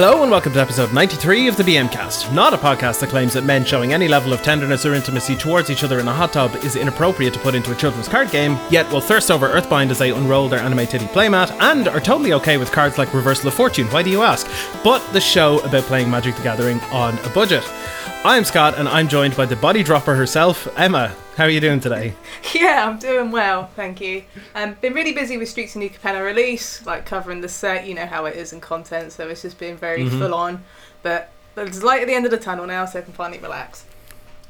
Hello and welcome to episode 93 of the BM Cast, not a podcast that claims that men showing any level of tenderness or intimacy towards each other in a hot tub is inappropriate to put into a children's card game, yet will thirst over Earthbind as they unroll their anime titty playmat and are totally okay with cards like Reversal of Fortune, why do you ask? But the show about playing Magic the Gathering on a budget. I'm Scott and I'm joined by the body dropper herself, Emma. How are you doing today? Yeah, I'm doing well, thank you. Um, been really busy with Streets of New Capenna release, like covering the set. You know how it is in content, so it's just been very Mhm. full on. But there's light at the end of the tunnel now, so I can finally relax.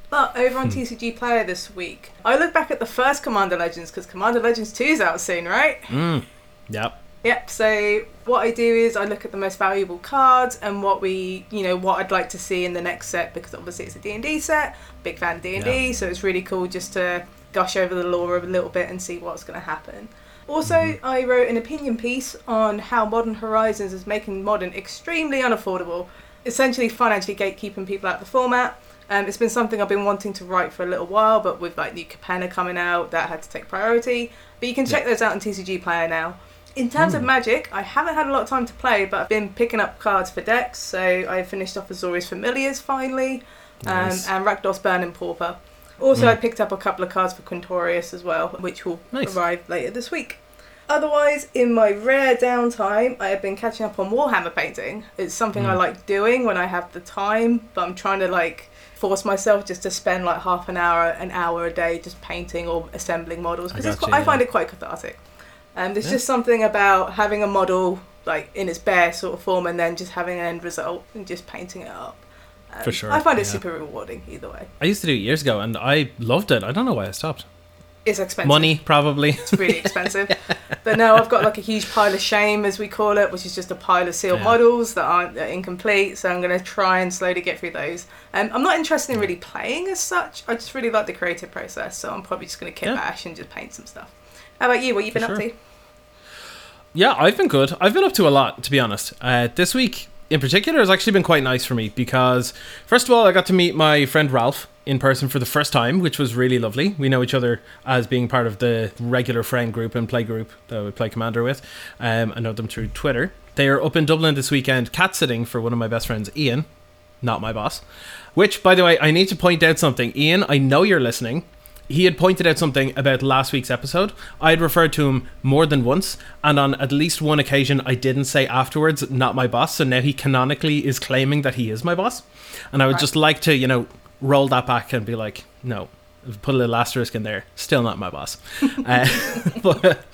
But over on Hmm. TCG Player this week, I look back at the first Commander Legends because Commander Legends 2 is out soon, right? Mm. Yep. Yep. So what I do is I look at the most valuable cards and what we, you know, what I'd like to see in the next set because obviously it's a D and D set. Big fan of D and D, so it's really cool just to gush over the lore a little bit and see what's going to happen. Also, I wrote an opinion piece on how Modern Horizons is making Modern extremely unaffordable, essentially financially gatekeeping people out of the format. Um, it's been something I've been wanting to write for a little while, but with like New Capenna coming out, that had to take priority. But you can check those out on TCG Player now. In terms of Magic, I haven't had a lot of time to play, but I've been picking up cards for decks. So I finished off Azorius Familiars finally, um, Nice. and Rakdos Burning Pauper. Also, Mm. I picked up a couple of cards for Quintorius as well, which will Nice. arrive later this week. Otherwise, in my rare downtime, I have been catching up on Warhammer painting. It's something I Mm. like doing when I have the time, but I'm trying to like force myself just to spend like half an hour, an hour a day just painting or assembling models I because gotcha, I find it quite cathartic. Um, there's Yeah. just something about having a model like in its bare sort of form and then just having an end result and just painting it up. Um, For sure, I find it yeah. super rewarding either way. I used to do it years ago and I loved it. I don't know why I stopped. It's expensive. Money, probably. It's really expensive. but now I've got like a huge pile of shame, as we call it, which is just a pile of sealed Yeah. models that aren't that are incomplete. So I'm going to try and slowly get through those. Um, I'm not interested in really playing as such. I just really like the creative process. So I'm probably just going to Yeah. bash and just paint some stuff. How about you? What you been up to? Yeah, I've been good. I've been up to a lot, to be honest. Uh, this week in particular has actually been quite nice for me because, first of all, I got to meet my friend Ralph in person for the first time, which was really lovely. We know each other as being part of the regular friend group and play group that we play Commander with. Um, I know them through Twitter. They are up in Dublin this weekend cat sitting for one of my best friends, Ian, not my boss. Which, by the way, I need to point out something. Ian, I know you're listening he had pointed out something about last week's episode. I had referred to him more than once, and on at least one occasion, I didn't say afterwards, not my boss. So now he canonically is claiming that he is my boss. And I would Right. just like to, you know, roll that back and be like, no, put a little asterisk in there. Still not my boss. uh, but,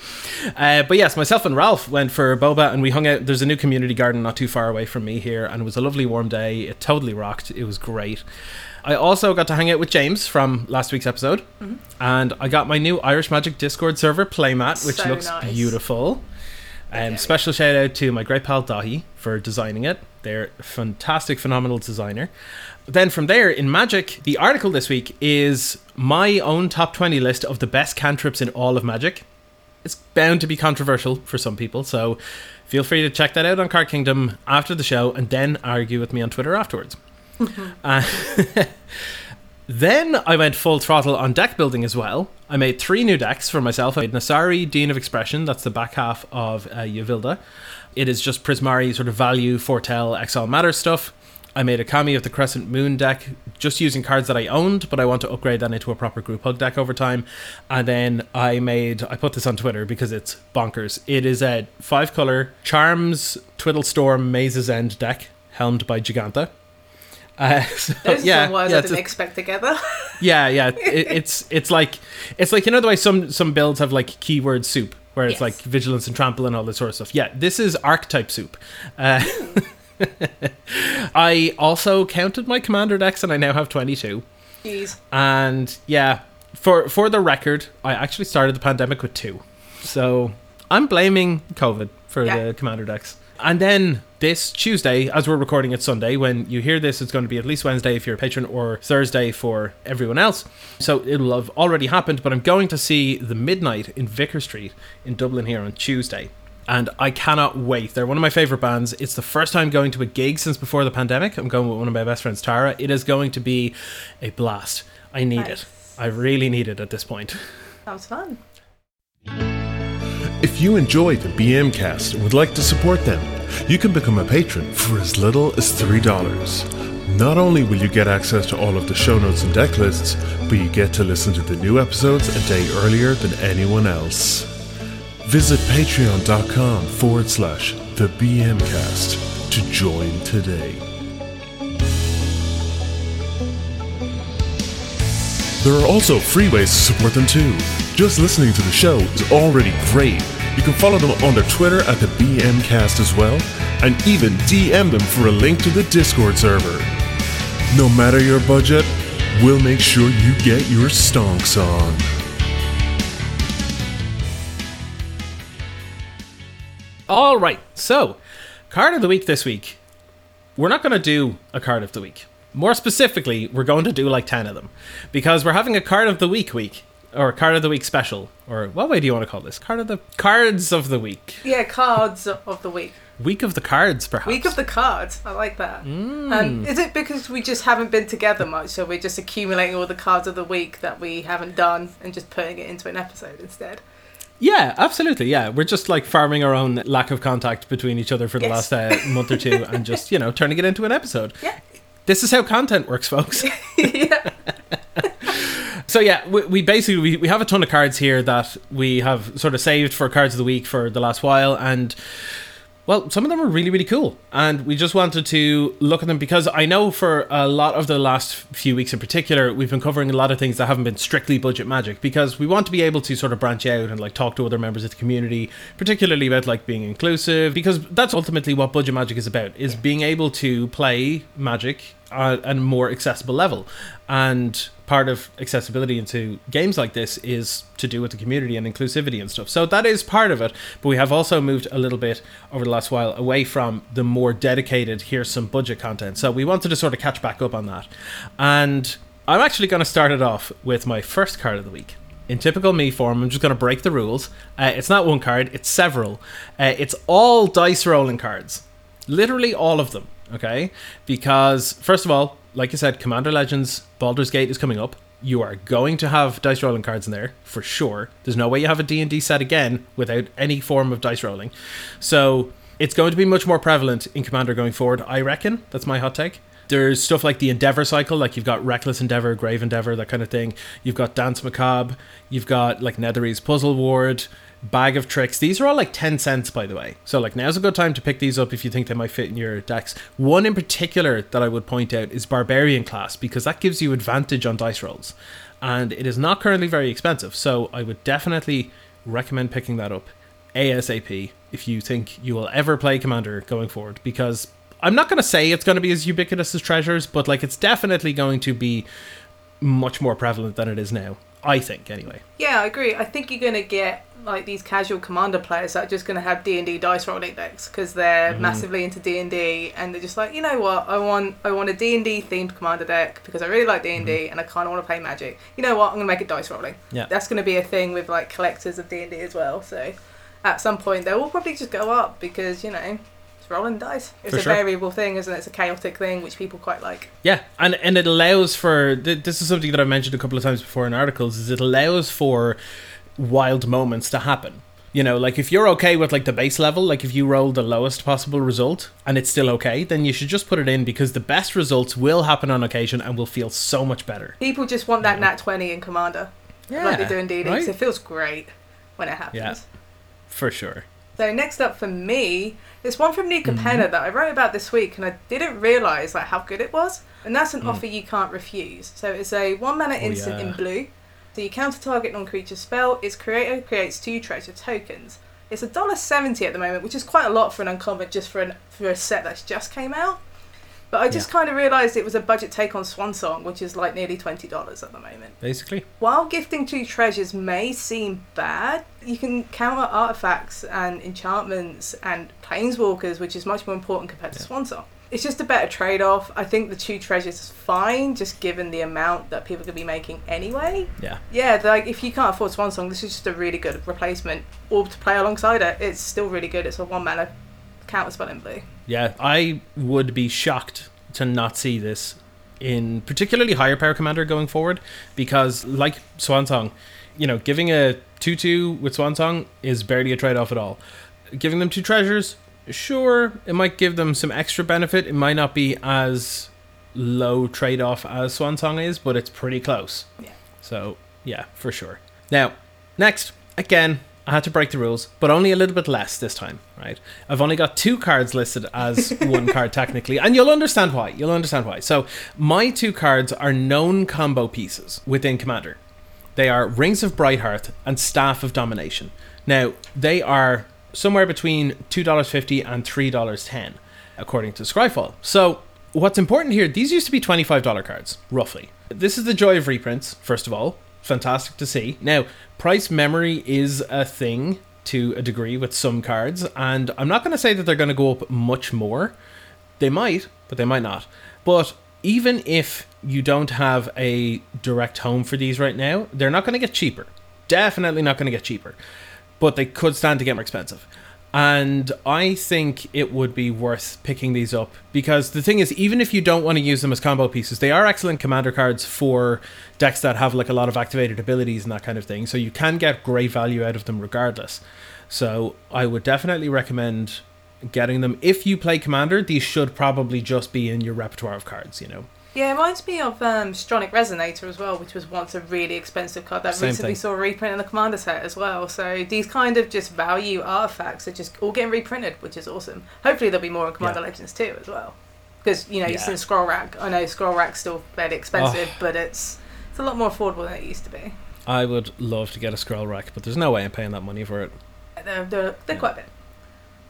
uh, but yes, myself and Ralph went for boba, and we hung out. There's a new community garden not too far away from me here, and it was a lovely warm day. It totally rocked. It was great. I also got to hang out with James from last week's episode, Mm-hmm. and I got my new Irish Magic Discord server playmat, which So looks nice. beautiful. Um. Special shout out to my great pal Dahi for designing it. They're a fantastic, phenomenal designer. Then from there, in Magic, the article this week is my own top 20 list of the best cantrips in all of Magic. It's bound to be controversial for some people, so feel free to check that out on Card Kingdom after the show and then argue with me on Twitter afterwards. Uh, then I went full throttle on deck building as well. I made three new decks for myself. I made Nassari, Dean of Expression, that's the back half of uh, Uvilda. It is just Prismari, sort of value, foretell, exile matter stuff. I made a Kami of the Crescent Moon deck, just using cards that I owned, but I want to upgrade that into a proper group hug deck over time. And then I made, I put this on Twitter because it's bonkers. It is a five color Charms Twiddle Storm Maze's End deck, helmed by Giganta. Uh, so, Those are yeah, some words yeah, I didn't a- expect together. yeah, yeah. It, it's it's like it's like you know the way some some builds have like keyword soup where it's Yes. like vigilance and trample and all this sort of stuff. Yeah, this is archetype soup. Uh, I also counted my commander decks and I now have twenty two. Jeez. And yeah, for for the record, I actually started the pandemic with two, so I'm blaming COVID for Yeah. the commander decks. And then this Tuesday, as we're recording it Sunday, when you hear this, it's going to be at least Wednesday if you're a patron, or Thursday for everyone else. So it'll have already happened. But I'm going to see the Midnight in Vicar Street in Dublin here on Tuesday. And I cannot wait. They're one of my favorite bands. It's the first time going to a gig since before the pandemic. I'm going with one of my best friends, Tara. It is going to be a blast. I need it. I really need it at this point. That was fun. If you enjoy the BM cast and would like to support them, you can become a patron for as little as $3. Not only will you get access to all of the show notes and deck lists, but you get to listen to the new episodes a day earlier than anyone else. Visit patreon.com forward slash the BMcast to join today. There are also free ways to support them too. Just listening to the show is already great. You can follow them on their Twitter at the BMcast as well, and even DM them for a link to the Discord server. No matter your budget, we'll make sure you get your stonks on. All right, so card of the week this week. We're not going to do a card of the week. More specifically, we're going to do like 10 of them because we're having a card of the week week or card of the week special or what way do you want to call this? Card of the cards of the week. Yeah, cards of the week. Week of the cards perhaps. Week of the cards. I like that. Um, is it because we just haven't been together much, so we're just accumulating all the cards of the week that we haven't done and just putting it into an episode instead? Yeah, absolutely. Yeah, we're just like farming our own lack of contact between each other for the Yes. last uh, month or two and just, you know, turning it into an episode. Yeah. This is how content works, folks. yeah. So yeah, we, we basically we, we have a ton of cards here that we have sort of saved for cards of the week for the last while, and well, some of them are really really cool, and we just wanted to look at them because I know for a lot of the last few weeks in particular, we've been covering a lot of things that haven't been strictly budget magic because we want to be able to sort of branch out and like talk to other members of the community, particularly about like being inclusive, because that's ultimately what budget magic is about: is being able to play magic a more accessible level, and part of accessibility into games like this is to do with the community and inclusivity and stuff. So that is part of it. But we have also moved a little bit over the last while away from the more dedicated, here's some budget content. So we wanted to sort of catch back up on that. And I'm actually going to start it off with my first card of the week. In typical me form, I'm just going to break the rules. Uh, it's not one card, it's several. Uh, it's all dice rolling cards. Literally all of them, okay? Because, first of all, like I said, Commander Legends Baldur's Gate is coming up. You are going to have dice rolling cards in there for sure. There's no way you have a D&D set again without any form of dice rolling. So, it's going to be much more prevalent in Commander going forward, I reckon. That's my hot take. There's stuff like the Endeavor cycle, like you've got Reckless Endeavor, Grave Endeavor, that kind of thing. You've got Danse Macabre. You've got like Netherese Puzzle Ward, Bag of Tricks. These are all like 10 cents, by the way. So, like, now's a good time to pick these up if you think they might fit in your decks. One in particular that I would point out is Barbarian class, because that gives you advantage on dice rolls. And it is not currently very expensive. So, I would definitely recommend picking that up ASAP if you think you will ever play Commander going forward, because I'm not going to say it's going to be as ubiquitous as Treasures, but like it's definitely going to be much more prevalent than it is now. I think, anyway. Yeah, I agree. I think you're going to get like these casual commander players that are just going to have D&D dice rolling decks because they're Mm-hmm. massively into D&D and they're just like, you know what? I want I want a D&D themed commander deck because I really like D&D and I kind of want to play Magic. You know what? I'm going to make it dice rolling. Mm-hmm. Yeah. That's going to be a thing with like collectors of D&D as well. So at some point they will probably just go up because, you know, it's rolling dice. It's For a sure. variable thing, isn't it? It's a chaotic thing which people quite like. Yeah, and and it allows for th- this is something that I've mentioned a couple of times before in articles. Is it allows for wild moments to happen. You know, like if you're okay with like the base level, like if you roll the lowest possible result and it's still okay, then you should just put it in because the best results will happen on occasion and will feel so much better. People just want that nat 20 in commander. Yeah. like they do in D&D. right? So it feels great when it happens. Yeah. for sure. So next up for me, there's one from New Mm-hmm. That I wrote about this week, and I didn't realise like how good it was. And that's an Mm. offer you can't refuse. So it's a one mana instant in Oh, yeah. blue. So you counter target non-creature spell. Its creator creates two treasure tokens. It's a dollar seventy at the moment, which is quite a lot for an uncommon, just for an for a set that's just came out. But I just Yeah. kind of realised it was a budget take on Swan Song, which is like nearly twenty dollars at the moment. Basically, While gifting two treasures may seem bad, you can counter artifacts and enchantments and planeswalkers, which is much more important compared to Yeah. Swan Song. It's just a better trade off. I think the two treasures is fine, just given the amount that people could be making anyway. yeah. Yeah, like if you can't afford Swan Song, this is just a really good replacement. Or to play alongside it, it's still really good. It's a one mana counter spell in blue. Yeah, I would be shocked to not see this in particularly higher power commander going forward because like Swansong, you know, giving a 2-2 with Swansong is barely a trade off at all. Giving them two treasures sure, it might give them some extra benefit. It might not be as low trade off as Swan Song is, but it's pretty close. Yeah. So, yeah, for sure. Now, next, again, I had to break the rules, but only a little bit less this time, right? I've only got two cards listed as one card technically, and you'll understand why. You'll understand why. So, my two cards are known combo pieces within Commander. They are Rings of Brighthearth and Staff of Domination. Now, they are somewhere between $2.50 and $3.10, according to Scryfall. So, what's important here, these used to be $25 cards, roughly. This is the joy of reprints, first of all. Fantastic to see. Now, price memory is a thing to a degree with some cards, and I'm not going to say that they're going to go up much more. They might, but they might not. But even if you don't have a direct home for these right now, they're not going to get cheaper. Definitely not going to get cheaper. But they could stand to get more expensive. And I think it would be worth picking these up because the thing is, even if you don't want to use them as combo pieces, they are excellent commander cards for decks that have like a lot of activated abilities and that kind of thing. So you can get great value out of them regardless. So I would definitely recommend getting them. If you play commander, these should probably just be in your repertoire of cards, you know. Yeah, it reminds me of um, Strionic Resonator as well, which was once a really expensive card that Same recently thing. saw a reprint in the Commander set as well. So these kind of just value artifacts are just all getting reprinted, which is awesome. Hopefully there'll be more in Commander Yeah. Legends too as well. Because, you know, you've Yeah. seen Scroll Rack. I know Scroll Rack's still fairly expensive, Oh. but it's it's a lot more affordable than it used to be. I would love to get a scroll rack, but there's no way I'm paying that money for it. They're, they're, they're Yeah. quite big.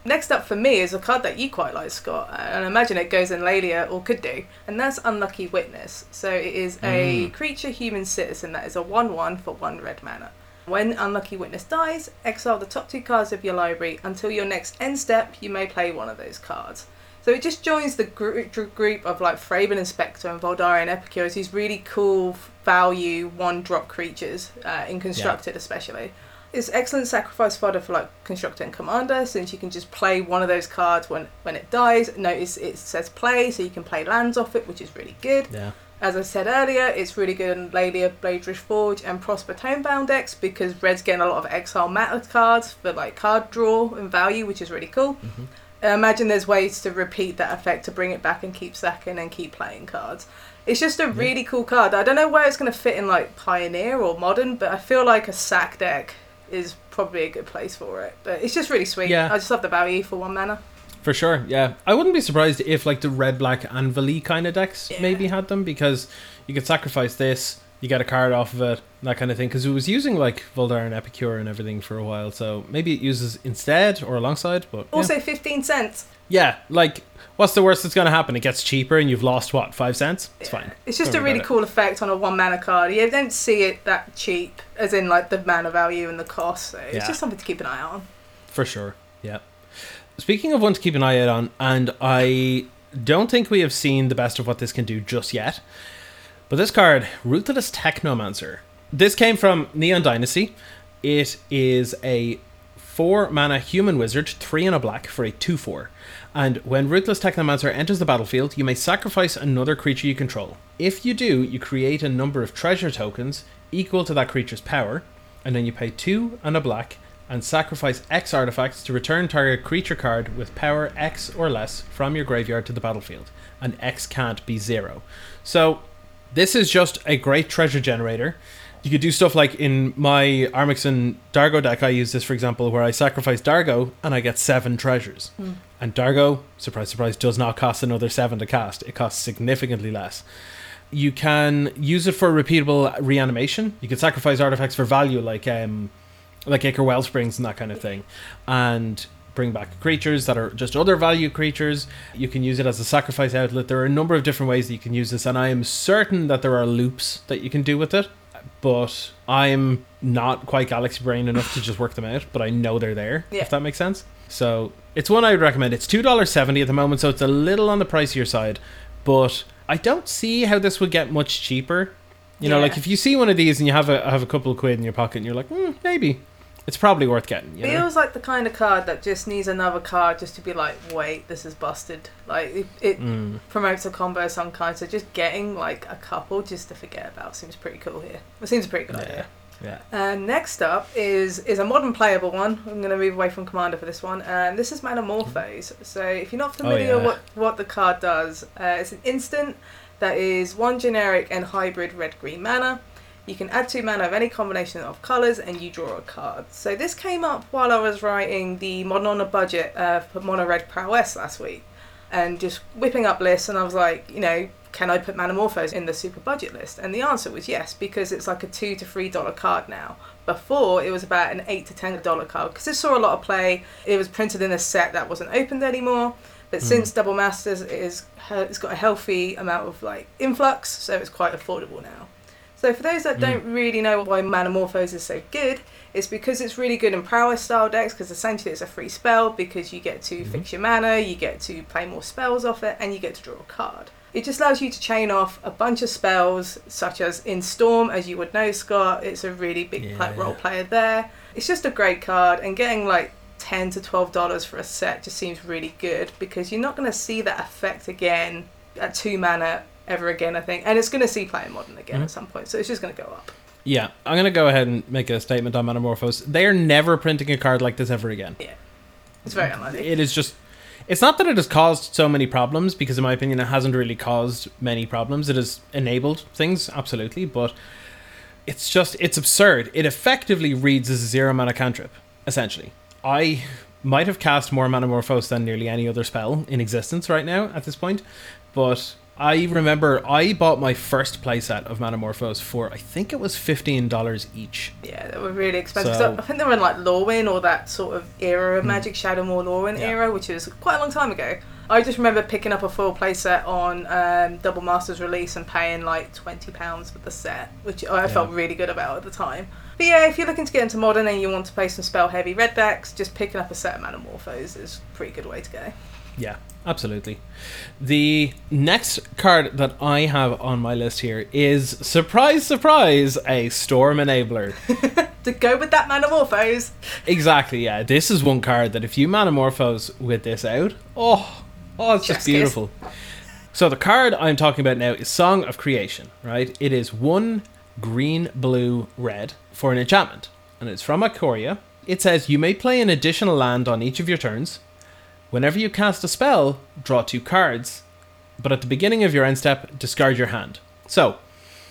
Next up for me is a card that you quite like, Scott, and I imagine it goes in Laelia or could do, and that's Unlucky Witness. So it is a Mm. creature human citizen that is a 1 1 for 1 red mana. When Unlucky Witness dies, exile the top two cards of your library. Until your next end step, you may play one of those cards. So it just joins the gr- gr- group of like Fraben and Spectre and Voldaren Epicures, these really cool value one drop creatures, uh, in Constructed especially. It's excellent sacrifice fodder for like Constructed and Commander, since you can just play one of those cards when, when it dies. Notice it says play, so you can play lands off it, which is really good. Yeah. As I said earlier, it's really good in Laelia, Blade Reforged, and Prosper Tomebound decks because Red's getting a lot of exile matter cards for like card draw and value, which is really cool. Mm-hmm. I imagine there's ways to repeat that effect to bring it back and keep sacking and keep playing cards. It's just a really cool card. I don't know where it's going to fit in like Pioneer or Modern, but I feel like a sack deck is probably a good place for it. But it's just really sweet. Yeah. I just love the value for one mana. For sure, yeah. I wouldn't be surprised if like the red black Anvili kind of decks Yeah. maybe had them because you could sacrifice this, you got a card off of it, that kind of thing. Because it was using like Voldaren Epicure and everything for a while, so maybe it uses instead or alongside. But yeah. Also, 15 cents. yeah, like what's the worst that's gonna happen? It gets cheaper and you've lost what five cents? It's fine. It's just Don't a really cool effect on a one mana card. You don't see it that cheap, as in like the mana value and the cost. So it's Yeah. just something to keep an eye on. For sure. Yeah. Speaking of one to keep an eye out on, and I don't think we have seen the best of what this can do just yet. But this card, Ruthless Technomancer. This came from Neon Dynasty. It is a four mana human wizard, three and a black for a 2 4. And when Ruthless Technomancer enters the battlefield, you may sacrifice another creature you control. If you do, you create a number of treasure tokens equal to that creature's power, and then you pay two and a black and sacrifice X artifacts to return target creature card with power X or less from your graveyard to the battlefield, and X can't be zero. So, this is just a great treasure generator. You could do stuff like in my Armix and Dargo deck, I use this for example, where I sacrifice Dargo and I get seven treasures. And Dargo, surprise, surprise, does not cost another seven to cast. It costs significantly less. You can use it for repeatable reanimation. You can sacrifice artifacts for value, like um, like Ichor Wellsprings and that kind of thing, and bring back creatures that are just other value creatures. You can use it as a sacrifice outlet. There are a number of different ways that you can use this, and I am certain that there are loops that you can do with it. But I'm not quite galaxy brain enough to just work them out. But I know they're there. Yeah. If that makes sense. So it's one I would recommend. It's two dollars seventy at the moment, so it's a little on the pricier side. But I don't see how this would get much cheaper. You know, Yeah. like if you see one of these and you have a have a couple of quid in your pocket, and you're like, mm, maybe it's probably worth getting. You know? Feels like the kind of card that just needs another card just to be like, wait, this is busted. Like it, it Mm. promotes a combo of some kind. So just getting like a couple just to forget about seems pretty cool here. It seems a pretty good Yeah. idea. Yeah. And next up is is a modern playable one. I'm going to move away from Commander for this one. And this is Manamorphose. So if you're not familiar Oh, yeah. what what the card does, uh, it's an instant that is one generic and hybrid red green mana. You can add two mana of any combination of colours and you draw a card. So this came up while I was writing the Modern on a Budget uh, for Mono Red Prowess last week. And just whipping up lists and I was like, you know, can I put Manamorphose in the super budget list? And the answer was yes, because it's like a two to three dollar card now. Before it was about an eight to ten dollar card because it saw a lot of play. It was printed in a set that wasn't opened anymore. But since Double Masters is it's got a healthy amount of like influx, so it's quite affordable now. So for those that hmm. don't really know why Manamorphose is so good, it's because it's really good in prowess style decks because essentially it's a free spell because you get to hmm. fix your mana, you get to play more spells off it, and you get to draw a card. It just allows you to chain off a bunch of spells, such as in Storm, as you would know, Scott. It's a really big Yeah. role player there. It's just a great card, and getting like ten to twelve dollars for a set just seems really good because you're not going to see that effect again at two mana ever again. I think, and it's going to see play in modern again at mm-hmm. some point, so it's just going to go up. Yeah, I'm gonna go ahead and make a statement on Manamorphose. They are never printing a card like this ever again. Yeah. It's very mm-hmm. unlikely. It is just. It's not that it has caused so many problems, because in my opinion, it hasn't really caused many problems. It has enabled things, absolutely, but it's just it's absurd. It effectively reads as a zero mana cantrip, essentially. I might have cast more Manamorphose than nearly any other spell in existence right now at this point, but I remember I bought my first playset of Manamorphose for I think it was fifteen dollars each. Yeah, they were really expensive. So- Hmm. I think they were in like Lorwyn or that sort of era of Magic Shadow Shadowmoor Lorwyn Yeah. era, which is quite a long time ago. I just remember picking up a full playset on um, Double Masters release and paying like twenty pounds for the set, which I felt really good about at the time. But yeah, if you're looking to get into modern and you want to play some spell heavy red decks, just picking up a set of Manamorphose is a pretty good way to go. Yeah, absolutely. The next card that I have on my list here is surprise, surprise, a storm enabler. To go with that Manamorphose, exactly, yeah. This is one card that if you manamorphose with this out, oh, oh, it's just kiss. beautiful. So the card I'm talking about now is Song of Creation, right? It is one green, blue, red for an enchantment, and it's from Ikoria. It says you may play an additional land on each of your turns. Whenever you cast a spell, draw two cards, but at the beginning of your end step, discard your hand. So,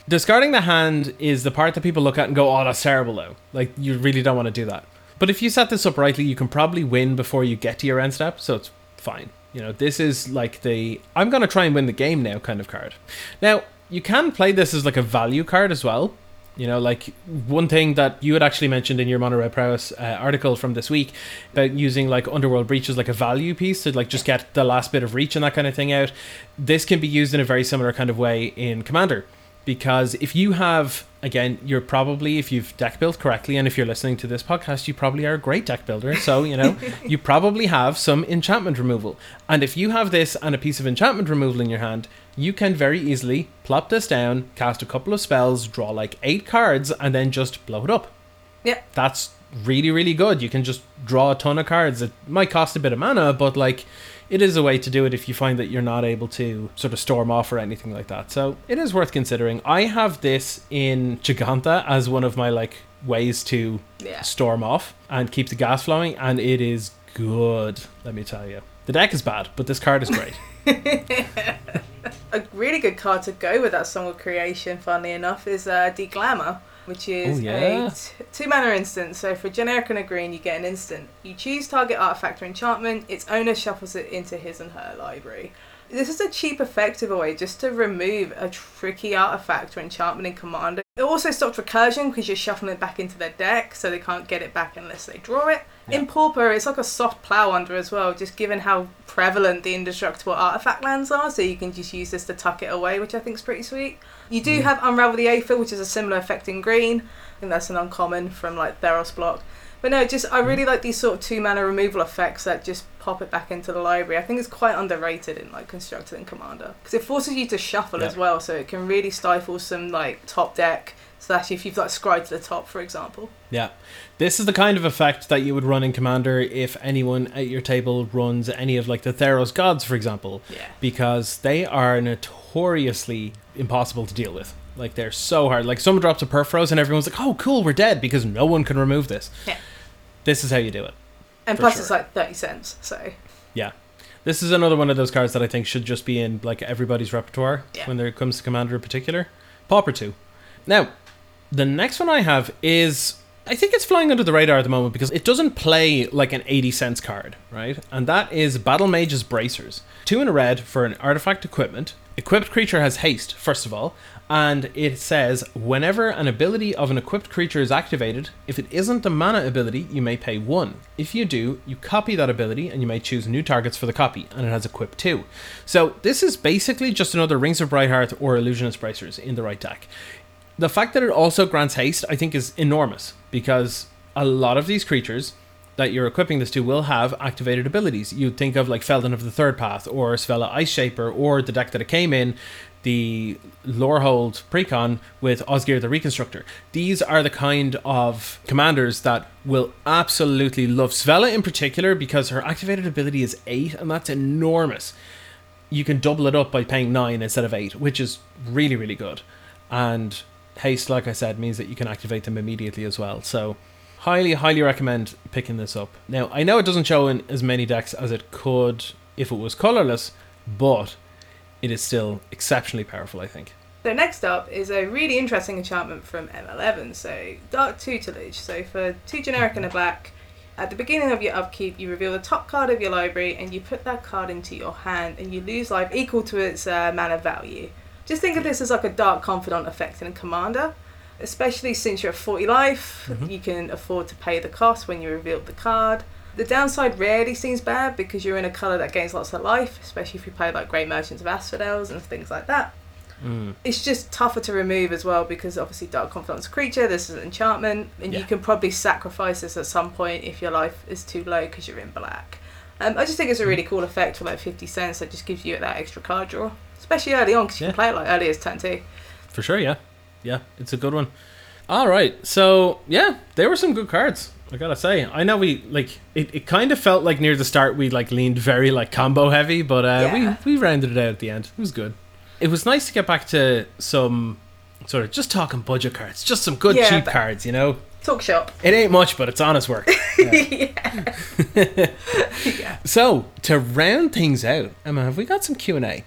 discarding the hand is the part that people look at and go, "Oh, that's terrible," though. Like you really don't want to do that. But if you set this up rightly, you can probably win before you get to your end step, so it's fine. You know, this is like the I'm gonna try and win the game now kind of card. Now, you can play this as like a value card as well. You know, like one thing that you had actually mentioned in your Mono Red Prowess uh, article from this week about using like Underworld Breach as like a value piece to like just get the last bit of reach and that kind of thing out. This can be used in a very similar kind of way in Commander. Because if you have again you're probably if you've deck built correctly and if you're listening to this podcast you probably are a great deck builder. So you know you probably have some enchantment removal. And if you have this and a piece of enchantment removal in your hand you can very easily plop this down cast a couple of spells draw like eight cards and then just blow it up. Yeah. that's really really good. You can just draw a ton of cards. It might cost a bit of mana but like it is a way to do it if you find that you're not able to sort of storm off or anything like that. So it is worth considering. I have this in giganta as one of my like ways to Yeah. storm off and keep the gas flowing and it is good let me tell you. The deck is bad but this card is great a really good card to go with that Song of Creation, funnily enough, is uh, Deglamour, which is Oh, yeah. a t- two mana instant. So for generic and a green, you get an instant. You choose target artifact or enchantment, its owner shuffles it into his and her library. This is a cheap, effective way just to remove a tricky artifact or enchantment in Commander. It also stops recursion because you're shuffling it back into their deck, so they can't get it back unless they draw it. In Pauper, it's like a soft plow under as well, just given how prevalent the indestructible artifact lands are, so you can just use this to tuck it away, which I think is pretty sweet. You do mm. have Unravel the Aether, which is a similar effect in green. I think that's an uncommon from like Theros block. But no, just I hmm. really like these sort of two mana removal effects that just pop it back into the library. I think it's quite underrated in like Constructed and Commander because it forces you to shuffle Yeah. as well, so it can really stifle some like top deck. Slash, if you've like scried to the top, for example. Yeah. This is the kind of effect that you would run in Commander if anyone at your table runs any of like the Theros gods, for example. Yeah. Because they are notoriously impossible to deal with. Like they're so hard. Like someone drops a Purphoros and everyone's like, "Oh, cool, we're dead," because no one can remove this. Yeah. This is how you do it. And plus, sure. it's like thirty cents. So Yeah. This is another one of those cards that I think should just be in like everybody's repertoire Yeah. when there comes to Commander in particular. Pauper 2. Now, the next one I have is I think it's flying under the radar at the moment because it doesn't play like an 80 cents card, right? And that is Battle Mage's Bracers. Two in a red for an artifact equipment. Equipped creature has haste, first of all, and it says whenever an ability of an equipped creature is activated, if it isn't a mana ability, you may pay one. If you do, you copy that ability and you may choose new targets for the copy, and it has equip two. So this is basically just another Rings of Brighthearth or Illusionist Bracers in the right deck. The fact that it also grants haste, I think, is enormous because a lot of these creatures that you're equipping this to will have activated abilities. You'd think of like Feldon of the Third Path or Svella Ice Shaper or the deck that it came in, the Lorehold Precon with Osgir the Reconstructor. These are the kind of commanders that will absolutely love Svella in particular because her activated ability is 8 and that's enormous. You can double it up by paying 9 instead of 8, which is really, really good. And haste, like I said, means that you can activate them immediately as well. So, highly, highly recommend picking this up. Now, I know it doesn't show in as many decks as it could if it was colorless, but it is still exceptionally powerful, I think. So next up is a really interesting enchantment from M11. So Dark Tutelage. So for two generic and a black, at the beginning of your upkeep, you reveal the top card of your library and you put that card into your hand, and you lose life equal to its uh, mana value. Just think of this as like a Dark Confidant effect in a Commander. Especially since you're at 40 life, you can afford to pay the cost when you reveal the card. The downside rarely seems bad because you're in a colour that gains lots of life, especially if you play like Gray Merchants of Asphodels and things like that Mm. it's just tougher to remove as well because obviously Dark Confidant's creature, this is an enchantment, and you can probably sacrifice this at some point if your life is too low because you're in black. Um, I just think it's a really Mm. cool effect for like 50 cents that just gives you that extra card draw, especially early on because you Yeah. can play it like early as turn two. For sure, yeah. Yeah, it's a good one. All right, so yeah, there were some good cards. I gotta say, I know we like it. It kind of felt like near the start we like leaned very like combo heavy, but uh, Yeah. we we rounded it out at the end. It was good. It was nice to get back to some sort of just talking budget cards, just some good Yeah, cheap cards. You know, Talk shop. it ain't much, but it's honest work. yeah. yeah. so to round things out, Emma, have we got some Q and A?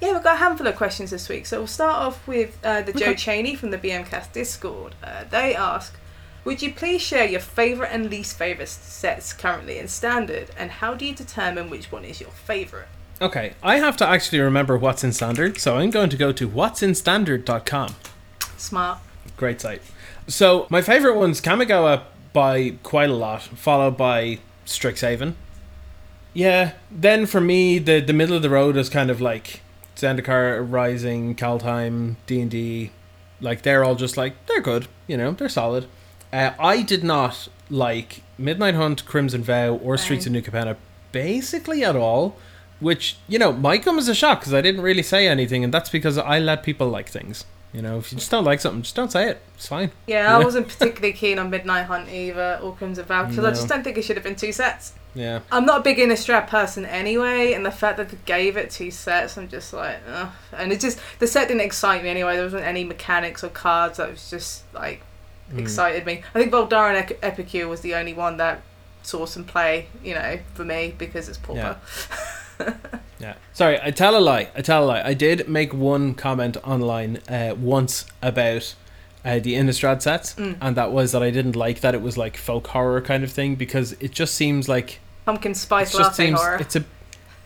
Yeah, we've got a handful of questions this week. So we'll start off with uh, the Joe Cheney from the BMcast Discord. Uh, they ask, would you please share your favourite and least favourite sets currently in Standard, and how do you determine which one is your favourite? Okay, I have to actually remember what's in standard, so I'm going to go to what'sinstandard.com. Smart. Great site. So my favorite one's Kamigawa by quite a lot, followed by Strixhaven. Yeah, then for me, the the middle of the road is kind of like Zendikar, Rising, Kaldheim, D and D. Like they're all just like they're good, you know, they're solid. Uh, I did not like Midnight Hunt, Crimson Vow, or Streets of New Capenna basically at all. Which you know might come as a shock because I didn't really say anything, and that's because I let people like things. You know, if you just don't like something, just don't say it. It's fine. Yeah, I wasn't particularly keen on Midnight Hunt either or Crimson Vow because I just don't think it should have been two sets. Yeah. I'm not a big Innistrad person anyway, and the fact that they gave it two sets, I'm just like, ugh. And it just, the set didn't excite me anyway. There wasn't any mechanics or cards that was just, like, Mm. excited me. I think Voldaren Ec- Epicure was the only one that saw some play, you know, for me because it's Pauper. Yeah. Sorry, I tell a lie. I tell a lie. I did make one comment online uh, once about uh, the Innistrad sets, Mm. and that was that I didn't like that it was like folk horror kind of thing because it just seems like Pumpkin Spice Latte seems Horror. it's a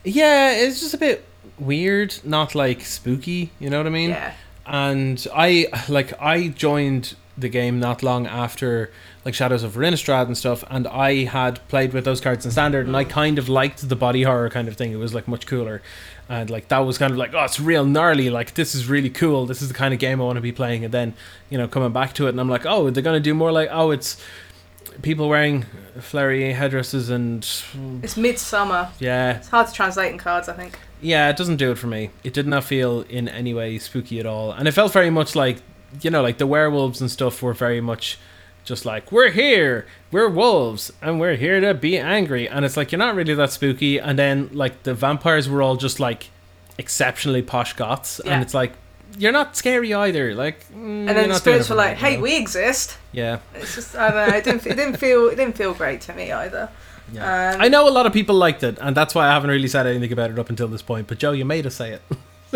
yeah, it's just a bit weird, not like spooky. You know what I mean? yeah. and I like I joined the game not long after like Shadows of Innistrad and stuff, and I had played with those cards in standard, and I kind of liked the body horror kind of thing. It was like much cooler, and like that was kind of like oh, it's real gnarly. Like this is really cool. This is the kind of game I want to be playing. And then you know coming back to it, and I'm like oh, they're gonna do more like oh, it's people wearing flary headdresses and It's midsummer. yeah, It's hard to translate in cards, I think. yeah, it doesn't do it for me. It did not feel in any way spooky at all. And it felt very much like, you know, like the werewolves and stuff were very much just like, we're here, we're wolves, and we're here to be angry. And it's like, you're not really that spooky. And then, like, the vampires were all just like exceptionally posh goths, Yeah. and it's like you're not scary either. Like, mm, And then the not doing it spirits were like, "Hey, we exist." yeah." It's just I don't know. It didn't, it didn't feel it didn't feel great to me either. Yeah. Um, I know a lot of people liked it, and that's why I haven't really said anything about it up until this point. But Joe, you made us say it.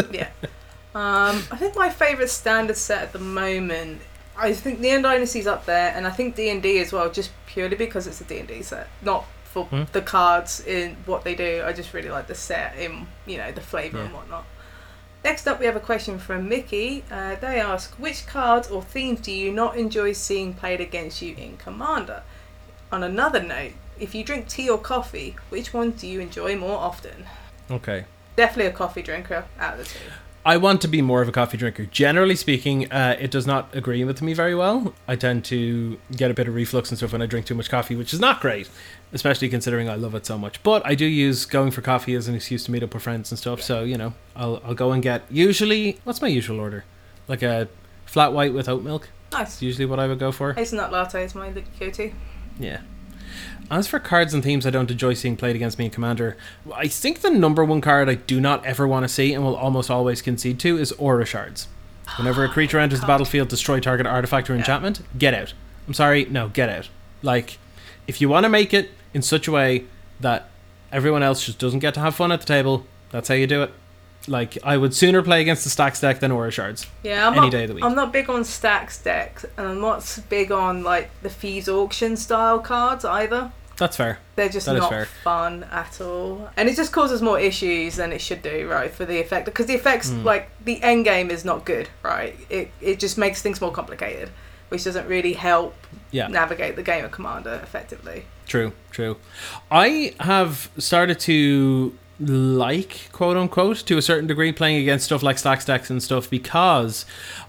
yeah. Um, I think my favourite standard set at the moment. I think Neon Dynasty's up there, and I think D and D as well, just purely because it's a D and D set, not for Hmm. the cards in what they do. I just really like the set in you know the flavour and whatnot. Next up, we have a question from Mickey. Uh, they ask, which cards or themes do you not enjoy seeing played against you in Commander? On another note, if you drink tea or coffee, which one do you enjoy more often? Okay. Definitely a coffee drinker out of the two. I want to be more of a coffee drinker. Generally speaking, uh, it does not agree with me very well. I tend to get a bit of reflux and stuff when I drink too much coffee, which is not great, especially considering I love it so much. But I do use going for coffee as an excuse to meet up with friends and stuff. So you know, I'll I'll go and get usually what's my usual order, like a flat white with oat milk. Nice. It's usually what I would go for. Hazelnut latte is my go-to. Yeah. As for cards and themes I don't enjoy seeing played against me in Commander, I think the number one card I do not ever want to see and will almost always concede to is Aura Shards. Whenever a creature enters the battlefield, destroy target artifact or enchantment, get out. I'm sorry, no, get out. Like, if you want to make it in such a way that everyone else just doesn't get to have fun at the table, that's how you do it. Like, I would sooner play against the Stacks deck than Aura Shards. Yeah, I'm Any not, day of the week. I'm not big on stacks decks, and I'm not big on like the fees auction style cards either. That's fair. They're just That not fun at all, and it just causes more issues than it should do, right? For the effect, because the effects, Hmm. like the end game, is not good, right? It it just makes things more complicated, which doesn't really help Yeah. navigate the game of Commander effectively. True, true. I have started to like quote unquote to a certain degree playing against stuff like stack stacks and stuff because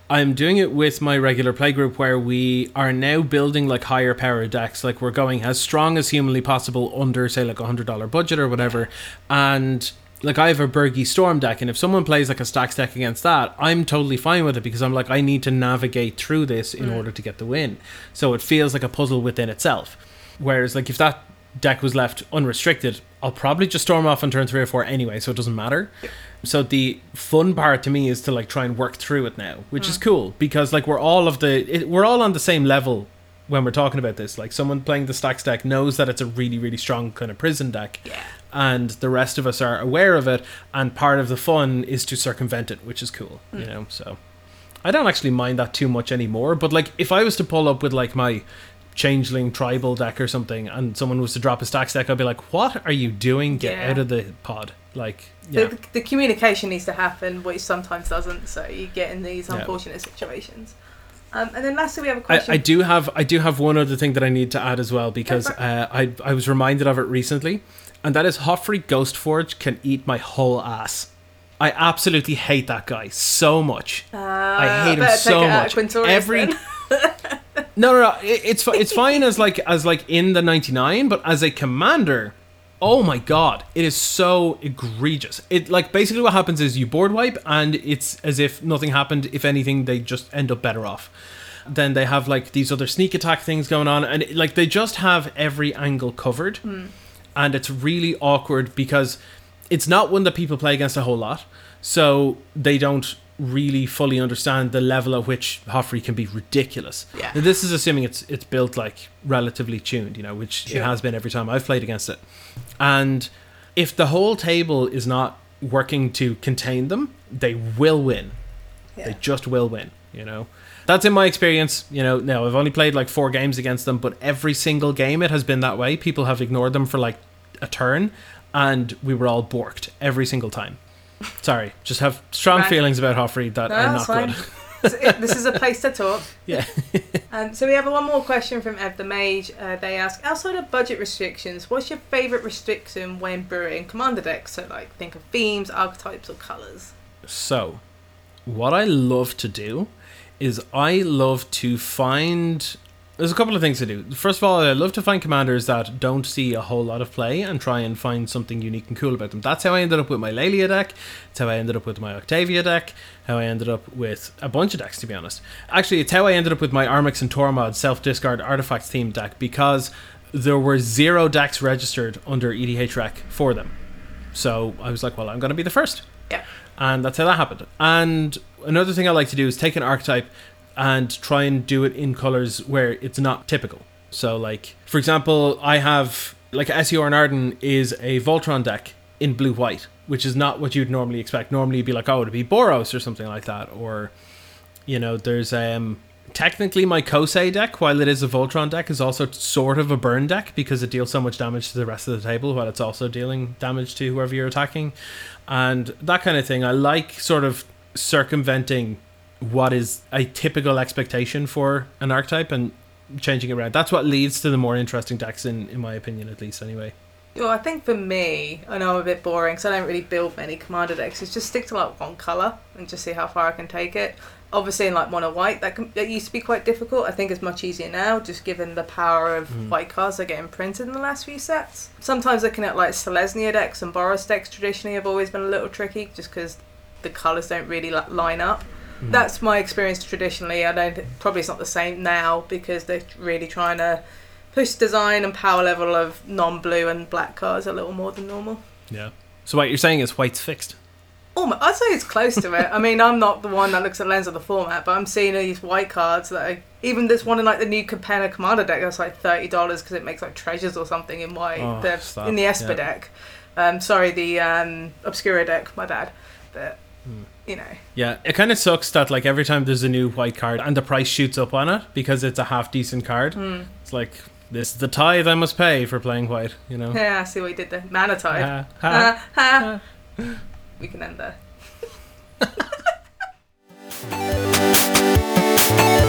I'm doing it with my regular play group where we are now building like higher power decks like we're going as strong as humanly possible under say like a hundred dollar budget or whatever and like I have a Birgi Storm deck, and if someone plays like a stack deck against that, I'm totally fine with it because I'm like I need to navigate through this in mm. order to get the win. So it feels like a puzzle within itself. Whereas like if that deck was left unrestricted, I'll probably just storm off on turn three or four anyway, so it doesn't matter. So the fun part to me is to like try and work through it now, which is hmm. cool because like we're all of the it, we're all on the same level when we're talking about this. Like someone playing the stacks deck knows that it's a really really strong kind of prison deck Yeah. and the rest of us are aware of it and part of the fun is to circumvent it which is cool you hmm. know so i don't actually mind that too much anymore but like if i was to pull up with like my changeling tribal deck or something and someone was to drop a stacks deck i'd be like what are you doing get Yeah. out of the pod like yeah The, the communication needs to happen, which sometimes doesn't. So you get in these Yeah. unfortunate situations. Um, and then lastly, we have a question. I do have I do have one other thing that I need to add as well because uh, I I was reminded of it recently, and that is Hofri Ghostforge can eat my whole ass. I absolutely hate that guy so much. Uh, I hate him so it out of much. Every. no, no, no, it, it's it's fine as like as like in the ninety nine, but as a commander, oh my god, it is so egregious. It like basically what happens is you board wipe, and it's as if nothing happened. If anything, they just end up better off. Then they have like these other sneak attack things going on, and like they just have every angle covered, hmm. and it's really awkward because it's not one that people play against a whole lot, so they don't really fully understand the level at which Hofri can be ridiculous. Yeah. Now, this is assuming it's it's built like relatively tuned, you know, which Sure. it has been every time I've played against it. And if the whole table is not working to contain them, they will win. Yeah. They just will win, you know. That's in my experience, you know. Now I've only played like four games against them, but every single game it has been that way. People have ignored them for like a turn, and we were all borked every single time. Sorry, just have strong Right. feelings about Hofri that No, are not fine. good. So it- this is a place to talk. Yeah. Um, so we have one more question from Ev the Mage. Uh, they ask, outside of budget restrictions, what's your favourite restriction when brewing commander decks? So like, think of themes, archetypes, or colours. So, what I love to do is I love to find. There's a couple of things to do. First of all, I love to find commanders that don't see a whole lot of play and try and find something unique and cool about them. That's how I ended up with my Laelia deck. That's how I ended up with my Octavia deck. How I ended up with a bunch of decks, to be honest. Actually, it's how I ended up with my Armix and Tormod self discard artifacts themed deck because there were zero decks registered under EDH Rec for them. So I was like, well, I'm going to be the first. Yeah. And that's how that happened. And another thing I like to do is take an archetype and try and do it in colors where it's not typical. So, like, for example, I have, like, SEO Arden is a Voltron deck in blue white, which is not what you'd normally expect. Normally, you'd be like, oh, it'd be Boros or something like that. Or, you know, there's um, technically my Kosei deck, while it is a Voltron deck, is also sort of a burn deck because it deals so much damage to the rest of the table while it's also dealing damage to whoever you're attacking. And that kind of thing. I like sort of circumventing what is a typical expectation for an archetype and changing it around. That's what leads to the more interesting decks, in, in my opinion, at least, anyway. Well, I think for me, I know I'm a bit boring because I don't really build many commander decks. It's just stick to like one color and just see how far I can take it. Obviously, in like mono white, that, can, that used to be quite difficult. I think it's much easier now, just given the power of Mm. white cards that are getting printed in the last few sets. Sometimes looking at like Selesnya decks and Boros decks traditionally have always been a little tricky, just because the colors don't really li- line up. Mm. That's my experience traditionally. I don't probably it's not the same now because they're really trying to push design and power level of non-blue and black cards a little more than normal. Yeah. So what you're saying is white's fixed. Almost, I'd say it's close to it. I mean, I'm not the one that looks at lens of the format, but I'm seeing these white cards that are, even this one in like the new Capenna Commander deck that's like thirty dollars because it makes like treasures or something in white. Oh, in the Esper Yeah. deck. Um, sorry, the um, Obscura deck. My bad. But. You know, Yeah, it kind of sucks that like every time there's a new white card and the price shoots up on it because it's a half decent card. Hmm. It's like this is the tithe I must pay for playing white. You know. yeah, I see what you did there. Mana. Ha, ha. Ha, ha. we can end there.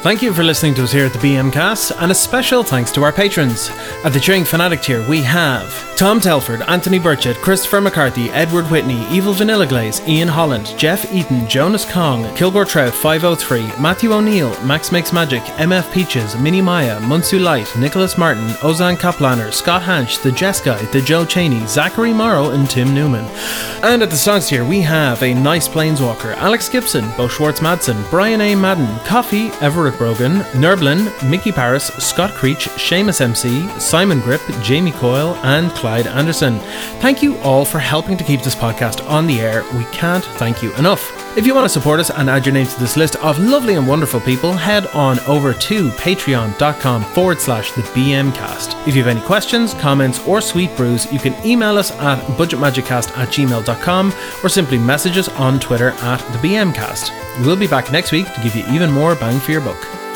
Thank you for listening to us here at the BM Cast, and a special thanks to our patrons. At the Cheering Fanatic tier, we have Tom Telford, Anthony Burchett, Christopher McCarthy, Edward Whitney, Evil Vanilla Glaze, Ian Holland, Jeff Eaton, Jonas Kong, Kilgore Trout 503, Matthew O'Neill, Max Makes Magic, MF Peaches, Minnie Maya, Munsu Light, Nicholas Martin, Ozan Kaplaner, Scott Hanch, The Jess Guy, The Joe Cheney, Zachary Morrow, and Tim Newman. And at the songs tier, we have A Nice Planeswalker, Alex Gibson, Bo Schwartz Madsen, Brian A. Madden, Coffee, Everett Brogan, Nerblin, Mickey Paris, Scott Creech, Seamus MC, Simon Grip, Jamie Coyle, and Clyde Anderson. Thank you all for helping to keep this podcast on the air. We can't thank you enough. If you want to support us and add your name to this list of lovely and wonderful people, head on over to patreon.com forward slash the BMcast. If you have any questions, comments, or sweet brews, you can email us at budgetmagiccast at gmail.com or simply message us on Twitter at the BMcast. We'll be back next week to give you even more bang for your buck.